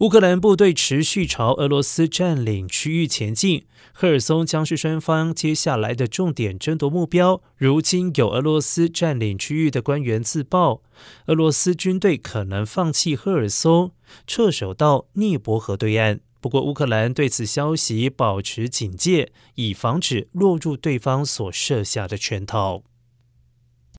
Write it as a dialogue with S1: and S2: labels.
S1: 乌克兰部队持续朝俄罗斯占领区域前进赫尔松将是双方接下来的重点争夺目标如今有俄罗斯占领区域的官员自曝俄罗斯军队可能放弃赫尔松撤守到涅伯河对岸。不过乌克兰对此消息保持警戒以防止落入对方所设下的圈套。